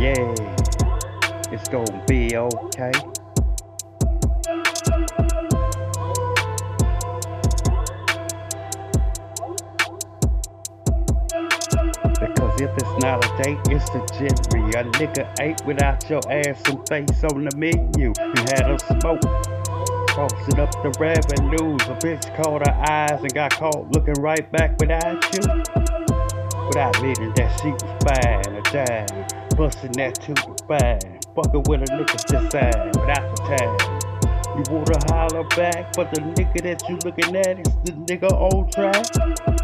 Yeah, it's gonna be okay. Because if it's not a date, it's a jittery. A nigga ate without your ass and face on the menu. You had a smoke. Crossing up the revenues. A bitch caught her eyes and got caught looking right back without you. Without admitting that she was fine or dying. Busting that too fine. Fucking with a nigga design without the time. You wanna holler back, but the nigga that you looking at is the nigga on track.